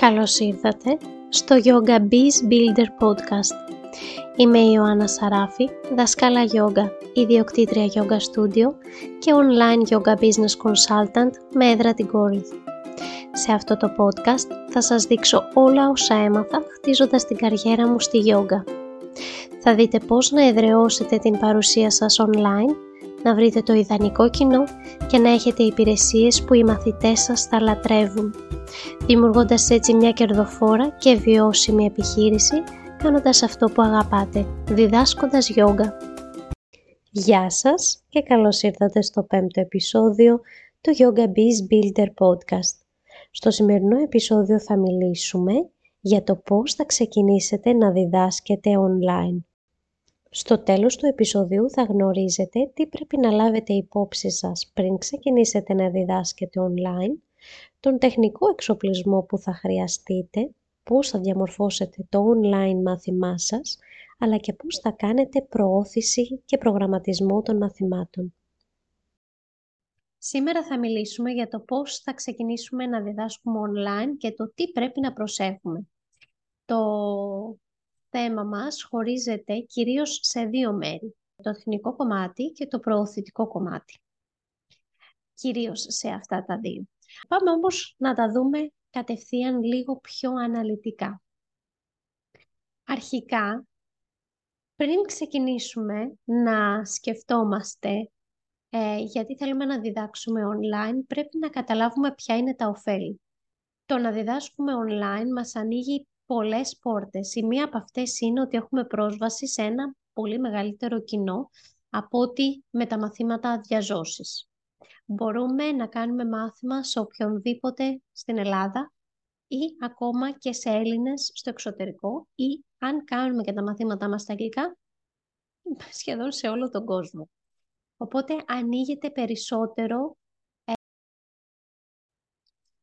Καλώς ήρθατε στο Yoga Biz Builder Podcast. Είμαι η Ιωάννα Σαράφη, δασκάλα yoga, ιδιοκτήτρια yoga studio και online yoga business consultant με έδρα την Κόρινθ. Σε αυτό το podcast θα σας δείξω όλα όσα έμαθα χτίζοντας την καριέρα μου στη yoga. Θα δείτε πώς να εδραιώσετε την παρουσία σας online, να βρείτε το ιδανικό κοινό και να έχετε υπηρεσίες που οι μαθητές σας θα λατρεύουν δημιουργώντας έτσι μια κερδοφόρα και βιώσιμη επιχείρηση, κάνοντας αυτό που αγαπάτε, διδάσκοντας γιόγκα. Γεια σας και καλώς ήρθατε στο πέμπτο επεισόδιο του Yoga Biz Builder Podcast. Στο σημερινό επεισόδιο θα μιλήσουμε για το πώς θα ξεκινήσετε να διδάσκετε online. Στο τέλος του επεισοδίου θα γνωρίζετε τι πρέπει να λάβετε υπόψη σας πριν ξεκινήσετε να διδάσκετε online τον τεχνικό εξοπλισμό που θα χρειαστείτε, πώς θα διαμορφώσετε το online μάθημά σας, αλλά και πώς θα κάνετε προώθηση και προγραμματισμό των μαθημάτων. Σήμερα θα μιλήσουμε για το πώς θα ξεκινήσουμε να διδάσκουμε online και το τι πρέπει να προσέχουμε. Το θέμα μας χωρίζεται κυρίως σε δύο μέρη, το τεχνικό κομμάτι και το προωθητικό κομμάτι. Κυρίως σε αυτά τα δύο. Πάμε όμως να τα δούμε κατευθείαν λίγο πιο αναλυτικά. Αρχικά, πριν ξεκινήσουμε να σκεφτόμαστε ε, γιατί θέλουμε να διδάξουμε online, πρέπει να καταλάβουμε ποια είναι τα ωφέλη. Το να διδάσκουμε online μας ανοίγει πολλές πόρτες. Η μία από αυτές είναι ότι έχουμε πρόσβαση σε ένα πολύ μεγαλύτερο κοινό από ότι με τα μαθήματα διαζώσης μπορούμε να κάνουμε μάθημα σε οποιονδήποτε στην Ελλάδα ή ακόμα και σε Έλληνες στο εξωτερικό ή αν κάνουμε και τα μαθήματά μας στα αγγλικά, σχεδόν σε όλο τον κόσμο. Οπότε ανοίγεται περισσότερο ε,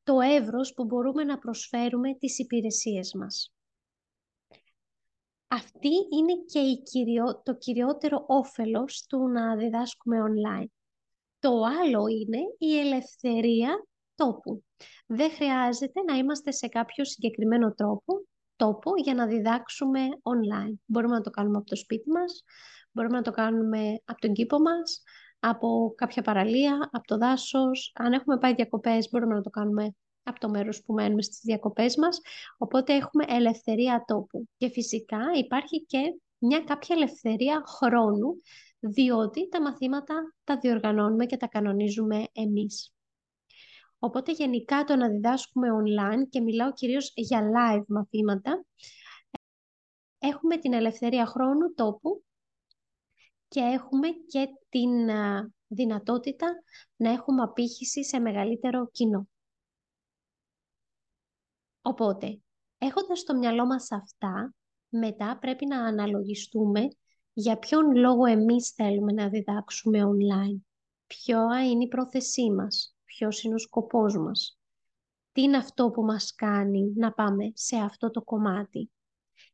το εύρος που μπορούμε να προσφέρουμε τις υπηρεσίες μας. Αυτή είναι και η το κυριότερο όφελος του να διδάσκουμε online. Το άλλο είναι η ελευθερία τόπου. Δεν χρειάζεται να είμαστε σε κάποιο συγκεκριμένο τρόπο, τόπο για να διδάξουμε online. Μπορούμε να το κάνουμε από το σπίτι μας, μπορούμε να το κάνουμε από τον κήπο μας, από κάποια παραλία, από το δάσος. Αν έχουμε πάει διακοπές μπορούμε να το κάνουμε από το μέρος που μένουμε στις διακοπές μας. Οπότε έχουμε ελευθερία τόπου. Και φυσικά υπάρχει και μια κάποια ελευθερία χρόνου διότι τα μαθήματα τα διοργανώνουμε και τα κανονίζουμε εμείς. Οπότε γενικά το να διδάσκουμε online και μιλάω κυρίως για live μαθήματα, έχουμε την ελευθερία χρόνου, τόπου και έχουμε και την δυνατότητα να έχουμε απήχηση σε μεγαλύτερο κοινό. Οπότε, έχοντας στο μυαλό μας αυτά, μετά πρέπει να αναλογιστούμε για ποιον λόγο εμείς θέλουμε να διδάξουμε online. Ποια είναι η πρόθεσή μας, ποιος είναι ο σκοπός μας. Τι είναι αυτό που μας κάνει να πάμε σε αυτό το κομμάτι.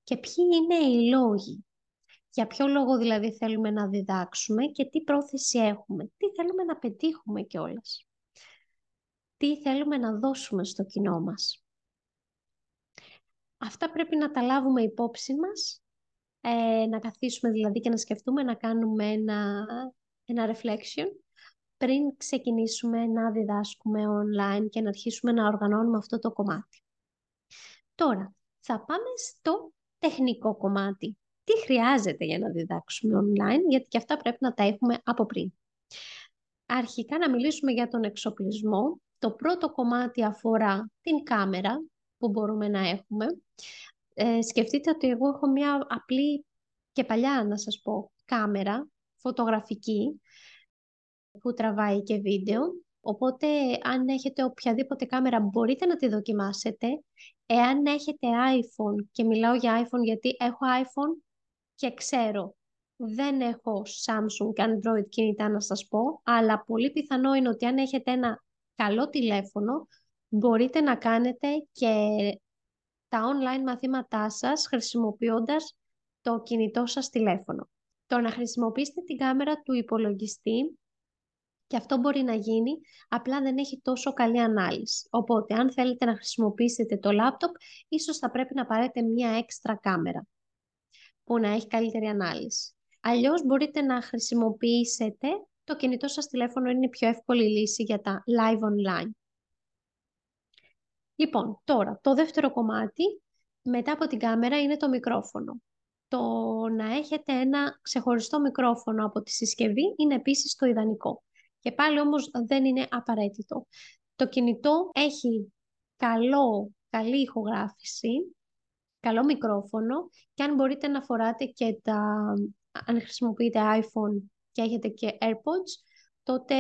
Και ποιοι είναι οι λόγοι. Για ποιο λόγο δηλαδή θέλουμε να διδάξουμε και τι πρόθεση έχουμε. Τι θέλουμε να πετύχουμε κιόλας. Τι θέλουμε να δώσουμε στο κοινό μας. Αυτά πρέπει να τα λάβουμε υπόψη μας ε, να καθίσουμε δηλαδή και να σκεφτούμε να κάνουμε ένα, ένα reflection πριν ξεκινήσουμε να διδάσκουμε online και να αρχίσουμε να οργανώνουμε αυτό το κομμάτι. Τώρα, θα πάμε στο τεχνικό κομμάτι. Τι χρειάζεται για να διδάξουμε online, γιατί και αυτά πρέπει να τα έχουμε από πριν. Αρχικά να μιλήσουμε για τον εξοπλισμό. Το πρώτο κομμάτι αφορά την κάμερα που μπορούμε να έχουμε ε, σκεφτείτε ότι εγώ έχω μια απλή και παλιά, να σας πω, κάμερα φωτογραφική που τραβάει και βίντεο. Οπότε, αν έχετε οποιαδήποτε κάμερα, μπορείτε να τη δοκιμάσετε. Εάν έχετε iPhone, και μιλάω για iPhone γιατί έχω iPhone και ξέρω, δεν έχω Samsung και Android κινητά να σας πω, αλλά πολύ πιθανό είναι ότι αν έχετε ένα καλό τηλέφωνο, μπορείτε να κάνετε και τα online μαθήματά σας χρησιμοποιώντας το κινητό σας τηλέφωνο. Το να χρησιμοποιήσετε την κάμερα του υπολογιστή Και αυτό μπορεί να γίνει, απλά δεν έχει τόσο καλή ανάλυση. Οπότε, αν θέλετε να χρησιμοποιήσετε το λάπτοπ, ίσως θα πρέπει να πάρετε μία έξτρα κάμερα που να έχει καλύτερη ανάλυση. Αλλιώς μπορείτε να χρησιμοποιήσετε το κινητό σας τηλέφωνο, είναι η πιο εύκολη λύση για τα live online. Λοιπόν, τώρα, το δεύτερο κομμάτι, μετά από την κάμερα, είναι το μικρόφωνο. Το να έχετε ένα ξεχωριστό μικρόφωνο από τη συσκευή είναι επίσης το ιδανικό. Και πάλι όμως δεν είναι απαραίτητο. Το κινητό έχει καλό, καλή ηχογράφηση, καλό μικρόφωνο και αν μπορείτε να φοράτε και τα, αν χρησιμοποιείτε iPhone και έχετε και AirPods, τότε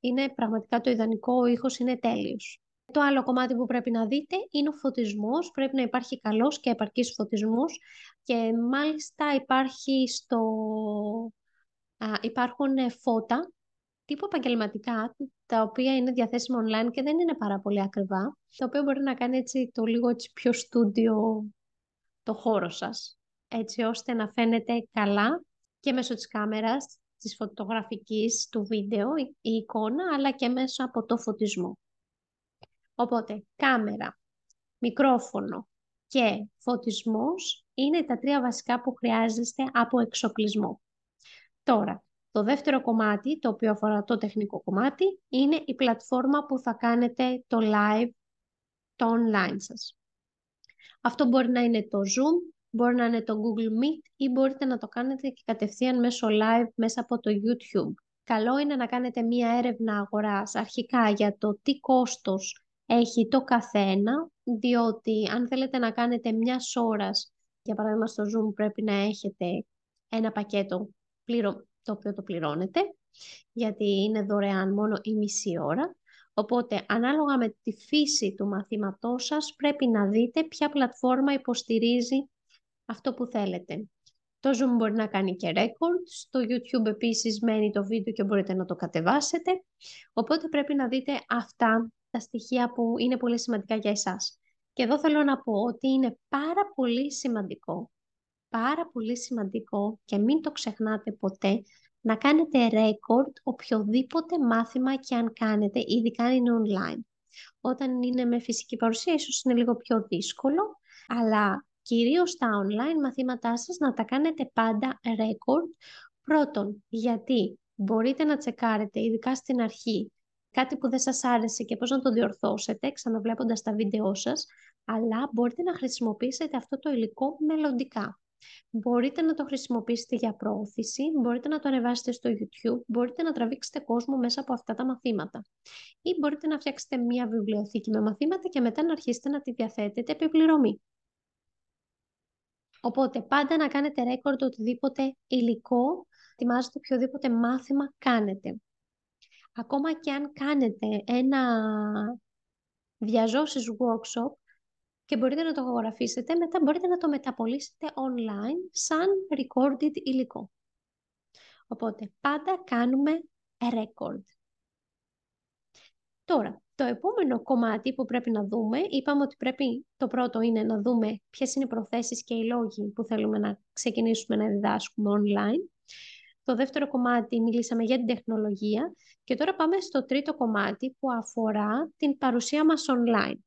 είναι πραγματικά το ιδανικό, ο ήχος είναι τέλειος. Το άλλο κομμάτι που πρέπει να δείτε είναι ο φωτισμός. Πρέπει να υπάρχει καλός και επαρκής φωτισμός και μάλιστα υπάρχει στο... Α, υπάρχουν φώτα τύπου επαγγελματικά, τα οποία είναι διαθέσιμα online και δεν είναι πάρα πολύ ακριβά, τα οποία μπορεί να κάνει έτσι το λίγο έτσι πιο στούντιο το χώρο σας, έτσι ώστε να φαίνεται καλά και μέσω της κάμερας, της φωτογραφικής, του βίντεο, η εικόνα, αλλά και μέσω από το φωτισμό. Οπότε, κάμερα, μικρόφωνο και φωτισμός είναι τα τρία βασικά που χρειάζεστε από εξοπλισμό. Τώρα, το δεύτερο κομμάτι, το οποίο αφορά το τεχνικό κομμάτι, είναι η πλατφόρμα που θα κάνετε το live, το online σας. Αυτό μπορεί να είναι το Zoom, μπορεί να είναι το Google Meet ή μπορείτε να το κάνετε και κατευθείαν μέσω live μέσα από το YouTube. Καλό είναι να κάνετε μία έρευνα αγοράς αρχικά για το τι κόστος έχει το καθένα, διότι αν θέλετε να κάνετε μιας ώρας, για παράδειγμα στο Zoom πρέπει να έχετε ένα πακέτο πληρω... το οποίο το πληρώνετε, γιατί είναι δωρεάν μόνο η μισή ώρα. Οπότε, ανάλογα με τη φύση του μαθήματός σας, πρέπει να δείτε ποια πλατφόρμα υποστηρίζει αυτό που θέλετε. Το Zoom μπορεί να κάνει και record, στο YouTube επίσης μένει το βίντεο και μπορείτε να το κατεβάσετε. Οπότε πρέπει να δείτε αυτά τα στοιχεία που είναι πολύ σημαντικά για εσάς. Και εδώ θέλω να πω ότι είναι πάρα πολύ σημαντικό, πάρα πολύ σημαντικό και μην το ξεχνάτε ποτέ, να κάνετε record οποιοδήποτε μάθημα και αν κάνετε, ειδικά αν είναι online. Όταν είναι με φυσική παρουσία, ίσως είναι λίγο πιο δύσκολο, αλλά κυρίως τα online μαθήματά σας να τα κάνετε πάντα record. Πρώτον, γιατί μπορείτε να τσεκάρετε, ειδικά στην αρχή, κάτι που δεν σας άρεσε και πώς να το διορθώσετε, ξαναβλέποντας τα βίντεό σας, αλλά μπορείτε να χρησιμοποιήσετε αυτό το υλικό μελλοντικά. Μπορείτε να το χρησιμοποιήσετε για προώθηση, μπορείτε να το ανεβάσετε στο YouTube, μπορείτε να τραβήξετε κόσμο μέσα από αυτά τα μαθήματα. Ή μπορείτε να φτιάξετε μία βιβλιοθήκη με μαθήματα και μετά να αρχίσετε να τη διαθέτετε επιπληρωμή. Οπότε πάντα να κάνετε ρέκορντ οτιδήποτε υλικό, ετοιμάζετε οποιοδήποτε μάθημα κάνετε. Ακόμα και αν κάνετε ένα διαζώσεις workshop και μπορείτε να το αγοραφήσετε, μετά μπορείτε να το μεταπολίσετε online σαν recorded υλικό. Οπότε πάντα κάνουμε record. Τώρα, το επόμενο κομμάτι που πρέπει να δούμε, είπαμε ότι πρέπει το πρώτο είναι να δούμε ποιες είναι οι προθέσεις και οι λόγοι που θέλουμε να ξεκινήσουμε να διδάσκουμε online. Το δεύτερο κομμάτι μιλήσαμε για την τεχνολογία και τώρα πάμε στο τρίτο κομμάτι που αφορά την παρουσία μας online.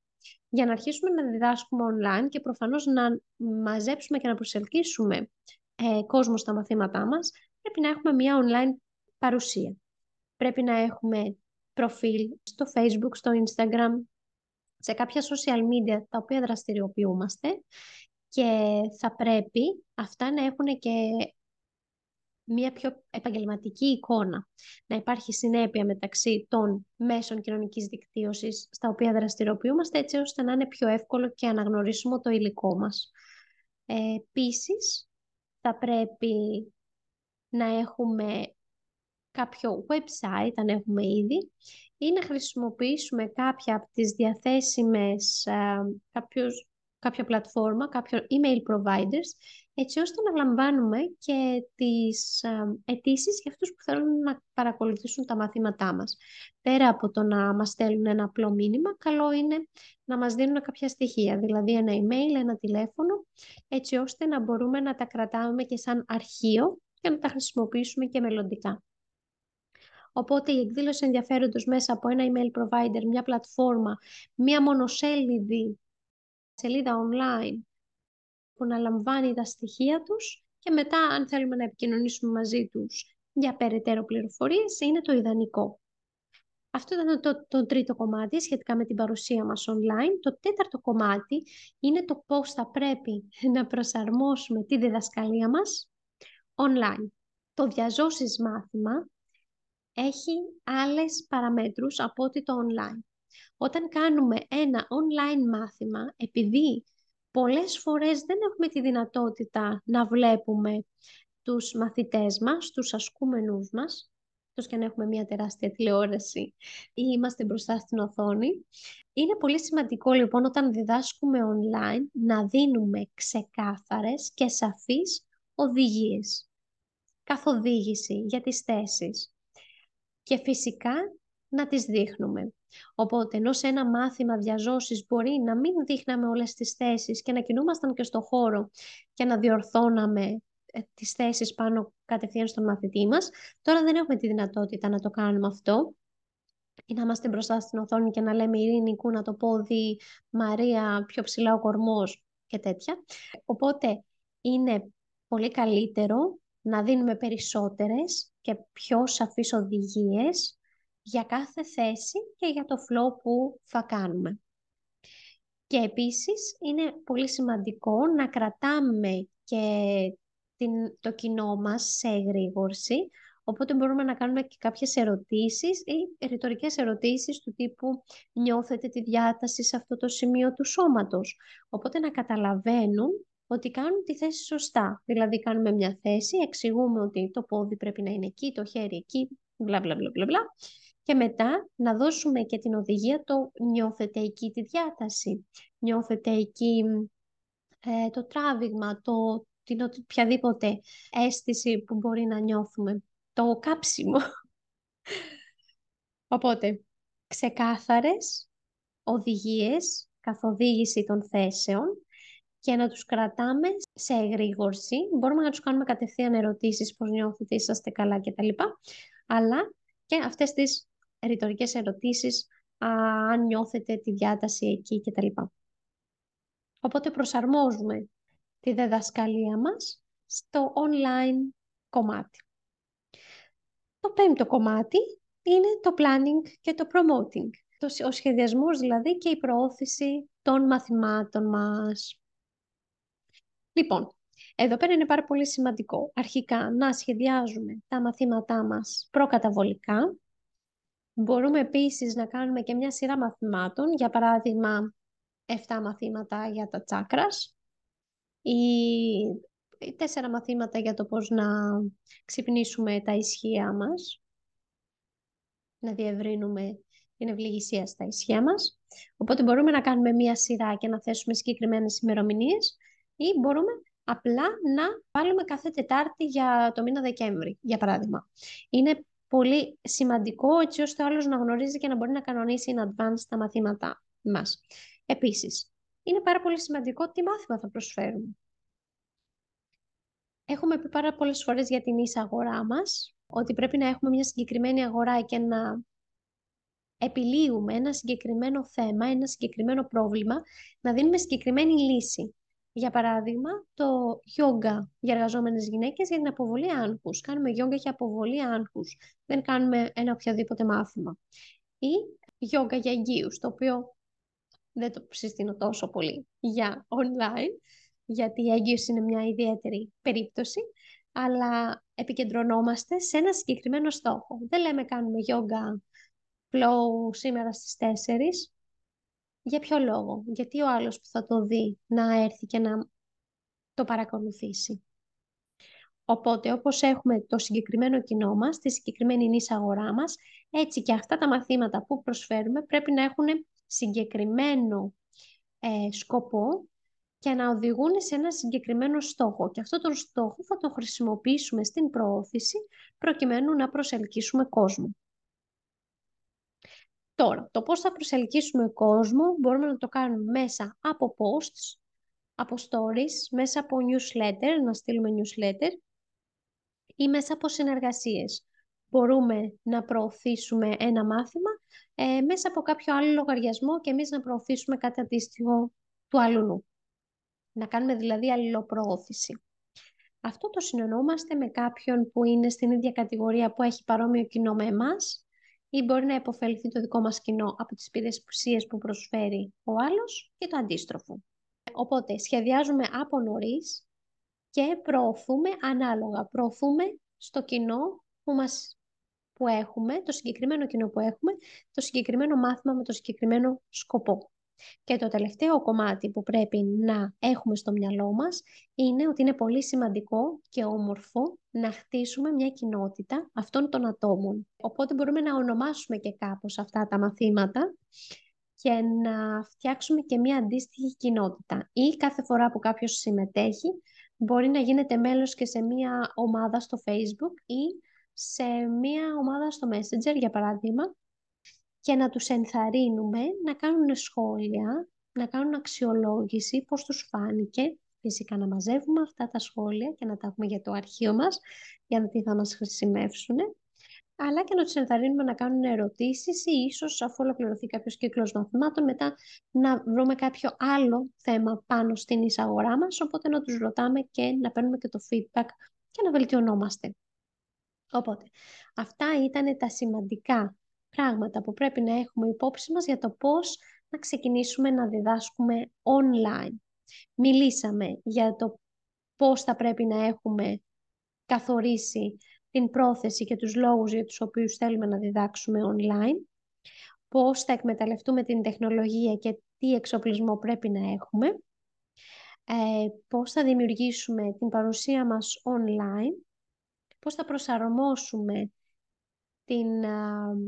Για να αρχίσουμε να διδάσκουμε online και προφανώς να μαζέψουμε και να προσελκύσουμε ε, κόσμο στα μαθήματά μας, πρέπει να έχουμε μια online παρουσία. Πρέπει να έχουμε προφίλ στο Facebook, στο Instagram, σε κάποια social media τα οποία δραστηριοποιούμαστε και θα πρέπει αυτά να έχουν και μια πιο επαγγελματική εικόνα. Να υπάρχει συνέπεια μεταξύ των μέσων κοινωνικής δικτύωσης στα οποία δραστηριοποιούμαστε έτσι ώστε να είναι πιο εύκολο και αναγνωρίσουμε το υλικό μας. Ε, επίσης, θα πρέπει να έχουμε κάποιο website, αν έχουμε ήδη, ή να χρησιμοποιήσουμε κάποια από τις διαθέσιμες, ε, κάποιους, κάποια πλατφόρμα, κάποιο email providers, έτσι ώστε να λαμβάνουμε και τις ε, αιτήσεις για αυτούς που θέλουν να παρακολουθήσουν τα μαθήματά μας. Πέρα από το να μας στέλνουν ένα απλό μήνυμα, καλό είναι να μας δίνουν κάποια στοιχεία, δηλαδή ένα email, ένα τηλέφωνο, έτσι ώστε να μπορούμε να τα κρατάμε και σαν αρχείο και να τα χρησιμοποιήσουμε και μελλοντικά. Οπότε η εκδήλωση ενδιαφέροντος μέσα από ένα email provider, μια πλατφόρμα, μια μονοσέλιδη σελίδα online που να λαμβάνει τα στοιχεία τους και μετά αν θέλουμε να επικοινωνήσουμε μαζί τους για περαιτέρω πληροφορίες είναι το ιδανικό. Αυτό ήταν το, το τρίτο κομμάτι σχετικά με την παρουσία μας online. Το τέταρτο κομμάτι είναι το πώς θα πρέπει να προσαρμόσουμε τη διδασκαλία μας online. Το διαζώσεις μάθημα έχει άλλες παραμέτρους από ότι το online. Όταν κάνουμε ένα online μάθημα, επειδή πολλές φορές δεν έχουμε τη δυνατότητα να βλέπουμε τους μαθητές μας, τους ασκούμενους μας, εκτός και αν έχουμε μια τεράστια τηλεόραση ή είμαστε μπροστά στην οθόνη. Είναι πολύ σημαντικό λοιπόν όταν διδάσκουμε online να δίνουμε ξεκάθαρες και σαφείς οδηγίες, καθοδήγηση για τις θέσεις και φυσικά να τις δείχνουμε. Οπότε, ενώ σε ένα μάθημα διαζώσεις μπορεί να μην δείχναμε όλες τις θέσεις και να κινούμασταν και στο χώρο και να διορθώναμε ε, τις θέσεις πάνω κατευθείαν στον μαθητή μας, τώρα δεν έχουμε τη δυνατότητα να το κάνουμε αυτό ή να είμαστε μπροστά στην οθόνη και να λέμε Ειρήνη, να το πόδι, Μαρία, πιο ψηλά ο κορμός και τέτοια. Οπότε είναι πολύ καλύτερο να δίνουμε περισσότερες και πιο σαφείς οδηγίες για κάθε θέση και για το flow που θα κάνουμε. Και επίσης είναι πολύ σημαντικό να κρατάμε και την, το κοινό μας σε εγρήγορση, οπότε μπορούμε να κάνουμε και κάποιες ερωτήσεις ή ρητορικές ερωτήσεις του τύπου νιώθετε τη διάταση σε αυτό το σημείο του σώματος. Οπότε να καταλαβαίνουν ότι κάνουν τη θέση σωστά. Δηλαδή κάνουμε μια θέση, εξηγούμε ότι το πόδι πρέπει να είναι εκεί, το χέρι εκεί, μπλα μπλα μπλα μπλα, και μετά να δώσουμε και την οδηγία το νιώθετε εκεί τη διάταση, νιώθετε εκεί ε, το τράβηγμα, το, την οποιαδήποτε αίσθηση που μπορεί να νιώθουμε, το κάψιμο. Οπότε, ξεκάθαρες οδηγίες, καθοδήγηση των θέσεων, και να τους κρατάμε σε εγρήγορση. Μπορούμε να τους κάνουμε κατευθείαν ερωτήσεις, πώς νιώθετε, είσαστε καλά κτλ. Αλλά και αυτές τις ρητορικές ερωτήσεις, αν νιώθετε τη διάταση εκεί κτλ. Οπότε προσαρμόζουμε τη διδασκαλία μας στο online κομμάτι. Το πέμπτο κομμάτι είναι το planning και το promoting. Ο σχεδιασμός δηλαδή και η προώθηση των μαθημάτων μας. Λοιπόν, εδώ πέρα είναι πάρα πολύ σημαντικό αρχικά να σχεδιάζουμε τα μαθήματά μας προκαταβολικά. Μπορούμε επίσης να κάνουμε και μια σειρά μαθημάτων, για παράδειγμα 7 μαθήματα για τα τσάκρας ή 4 μαθήματα για το πώς να ξυπνήσουμε τα ισχύα μας, να διευρύνουμε την ευληγησία στα ισχύα μας. Οπότε μπορούμε να κάνουμε μία σειρά και να θέσουμε συγκεκριμένες ημερομηνίες ή μπορούμε απλά να βάλουμε κάθε Τετάρτη για το μήνα Δεκέμβρη, για παράδειγμα. Είναι πολύ σημαντικό έτσι ώστε ο άλλος να γνωρίζει και να μπορεί να κανονίσει in advance τα μαθήματά μας. Επίσης, είναι πάρα πολύ σημαντικό τι μάθημα θα προσφέρουμε. Έχουμε πει πάρα πολλές φορές για την ίσα αγορά μας, ότι πρέπει να έχουμε μια συγκεκριμένη αγορά και να επιλύουμε ένα συγκεκριμένο θέμα, ένα συγκεκριμένο πρόβλημα, να δίνουμε συγκεκριμένη λύση. Για παράδειγμα, το γιόγκα για εργαζόμενες γυναίκες για την αποβολή άγχους. Κάνουμε γιόγκα για αποβολή άγχους. Δεν κάνουμε ένα οποιαδήποτε μάθημα. Ή γιόγκα για εγγύους, το οποίο δεν το συστήνω τόσο πολύ για online, γιατί η έγκυος είναι μια ιδιαίτερη περίπτωση, αλλά επικεντρωνόμαστε σε ένα συγκεκριμένο στόχο. Δεν λέμε κάνουμε γιόγκα flow σήμερα στις 4, για ποιο λόγο, γιατί ο άλλος που θα το δει να έρθει και να το παρακολουθήσει. Οπότε, όπως έχουμε το συγκεκριμένο κοινό μας, τη συγκεκριμένη νήσια αγορά μας, έτσι και αυτά τα μαθήματα που προσφέρουμε πρέπει να έχουν συγκεκριμένο ε, σκοπό και να οδηγούν σε ένα συγκεκριμένο στόχο. Και αυτό τον στόχο θα το χρησιμοποιήσουμε στην προώθηση προκειμένου να προσελκύσουμε κόσμο. Τώρα, το πώς θα προσελκύσουμε κόσμο μπορούμε να το κάνουμε μέσα από posts, από stories, μέσα από newsletter, να στείλουμε newsletter ή μέσα από συνεργασίες. μπορούμε να προωθήσουμε ένα μάθημα ε, μέσα από κάποιο άλλο λογαριασμό και εμείς να προωθήσουμε κάτι αντίστοιχο του αλλού. Να κάνουμε δηλαδή αλληλοπροώθηση. Αυτό το συνεννοούμαστε με κάποιον που είναι στην ίδια κατηγορία που έχει παρόμοιο κοινό με εμάς ή μπορεί να υποφεληθεί το δικό μας κοινό από τις υπηρεσίες που προσφέρει ο άλλος και το αντίστροφο. Οπότε σχεδιάζουμε από νωρίς και προωθούμε ανάλογα. Προωθούμε στο κοινό που, μας, που έχουμε, το συγκεκριμένο κοινό που έχουμε, το συγκεκριμένο μάθημα με το συγκεκριμένο σκοπό. Και το τελευταίο κομμάτι που πρέπει να έχουμε στο μυαλό μας είναι ότι είναι πολύ σημαντικό και όμορφο να χτίσουμε μια κοινότητα αυτών των ατόμων. Οπότε μπορούμε να ονομάσουμε και κάπως αυτά τα μαθήματα και να φτιάξουμε και μια αντίστοιχη κοινότητα. Ή κάθε φορά που κάποιος συμμετέχει μπορεί να γίνεται μέλος και σε μια ομάδα στο Facebook ή σε μια ομάδα στο Messenger για παράδειγμα και να τους ενθαρρύνουμε να κάνουν σχόλια, να κάνουν αξιολόγηση, πώς τους φάνηκε. Φυσικά να μαζεύουμε αυτά τα σχόλια και να τα έχουμε για το αρχείο μας, για να τι θα μας χρησιμεύσουν. Αλλά και να τους ενθαρρύνουμε να κάνουν ερωτήσεις ή ίσως αφού ολοκληρωθεί κάποιος κύκλος μαθημάτων μετά να βρούμε κάποιο άλλο θέμα πάνω στην εισαγορά μας, οπότε να τους ρωτάμε και να παίρνουμε και το feedback και να βελτιωνόμαστε. Οπότε, αυτά ήταν τα σημαντικά πράγματα που πρέπει να έχουμε υπόψη μας για το πώς να ξεκινήσουμε να διδάσκουμε online. Μιλήσαμε για το πώς θα πρέπει να έχουμε καθορίσει την πρόθεση και τους λόγους για τους οποίους θέλουμε να διδάξουμε online, πώς θα εκμεταλλευτούμε την τεχνολογία και τι εξοπλισμό πρέπει να έχουμε, ε, πώς θα δημιουργήσουμε την παρουσία μας online, πώς θα προσαρμόσουμε την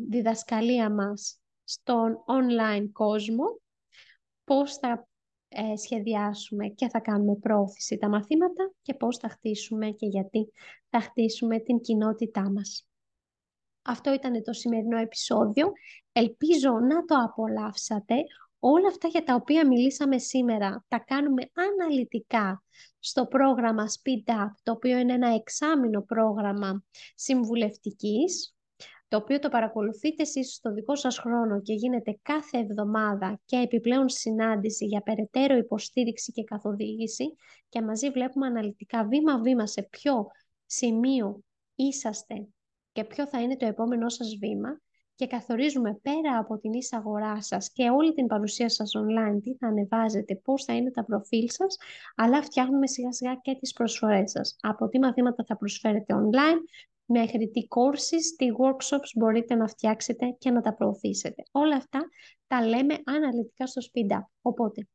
διδασκαλία μας στον online κόσμο, πώς θα ε, σχεδιάσουμε και θα κάνουμε πρόθεση τα μαθήματα και πώς θα χτίσουμε και γιατί θα χτίσουμε την κοινότητά μας. Αυτό ήταν το σημερινό επεισόδιο. Ελπίζω να το απολαύσατε. Όλα αυτά για τα οποία μιλήσαμε σήμερα τα κάνουμε αναλυτικά στο πρόγραμμα Speed Up, το οποίο είναι ένα εξάμεινο πρόγραμμα συμβουλευτικής, το οποίο το παρακολουθείτε εσείς στο δικό σας χρόνο και γίνεται κάθε εβδομάδα και επιπλέον συνάντηση για περαιτέρω υποστήριξη και καθοδήγηση και μαζί βλέπουμε αναλυτικά βήμα-βήμα σε ποιο σημείο είσαστε και ποιο θα είναι το επόμενό σας βήμα και καθορίζουμε πέρα από την ίσα αγορά σας και όλη την παρουσία σας online, τι θα ανεβάζετε, πώς θα είναι τα προφίλ σας, αλλά φτιάχνουμε σιγά σιγά και τις προσφορές σας. Από τι μαθήματα θα προσφέρετε online, μέχρι τι courses, τι workshops μπορείτε να φτιάξετε και να τα προωθήσετε. Όλα αυτά τα λέμε αναλυτικά στο Speed Up. Οπότε,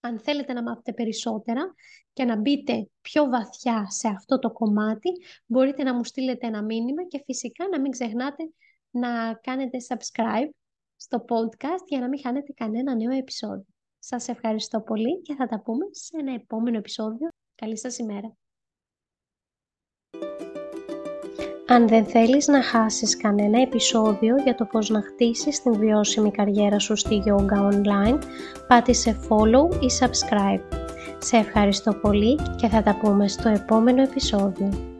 αν θέλετε να μάθετε περισσότερα και να μπείτε πιο βαθιά σε αυτό το κομμάτι, μπορείτε να μου στείλετε ένα μήνυμα και φυσικά να μην ξεχνάτε να κάνετε subscribe στο podcast για να μην χάνετε κανένα νέο επεισόδιο. Σας ευχαριστώ πολύ και θα τα πούμε σε ένα επόμενο επεισόδιο. Καλή σας ημέρα! Αν δεν θέλεις να χάσεις κανένα επεισόδιο για το πώς να χτίσεις την βιώσιμη καριέρα σου στη Yoga Online, πάτησε follow ή subscribe. Σε ευχαριστώ πολύ και θα τα πούμε στο επόμενο επεισόδιο.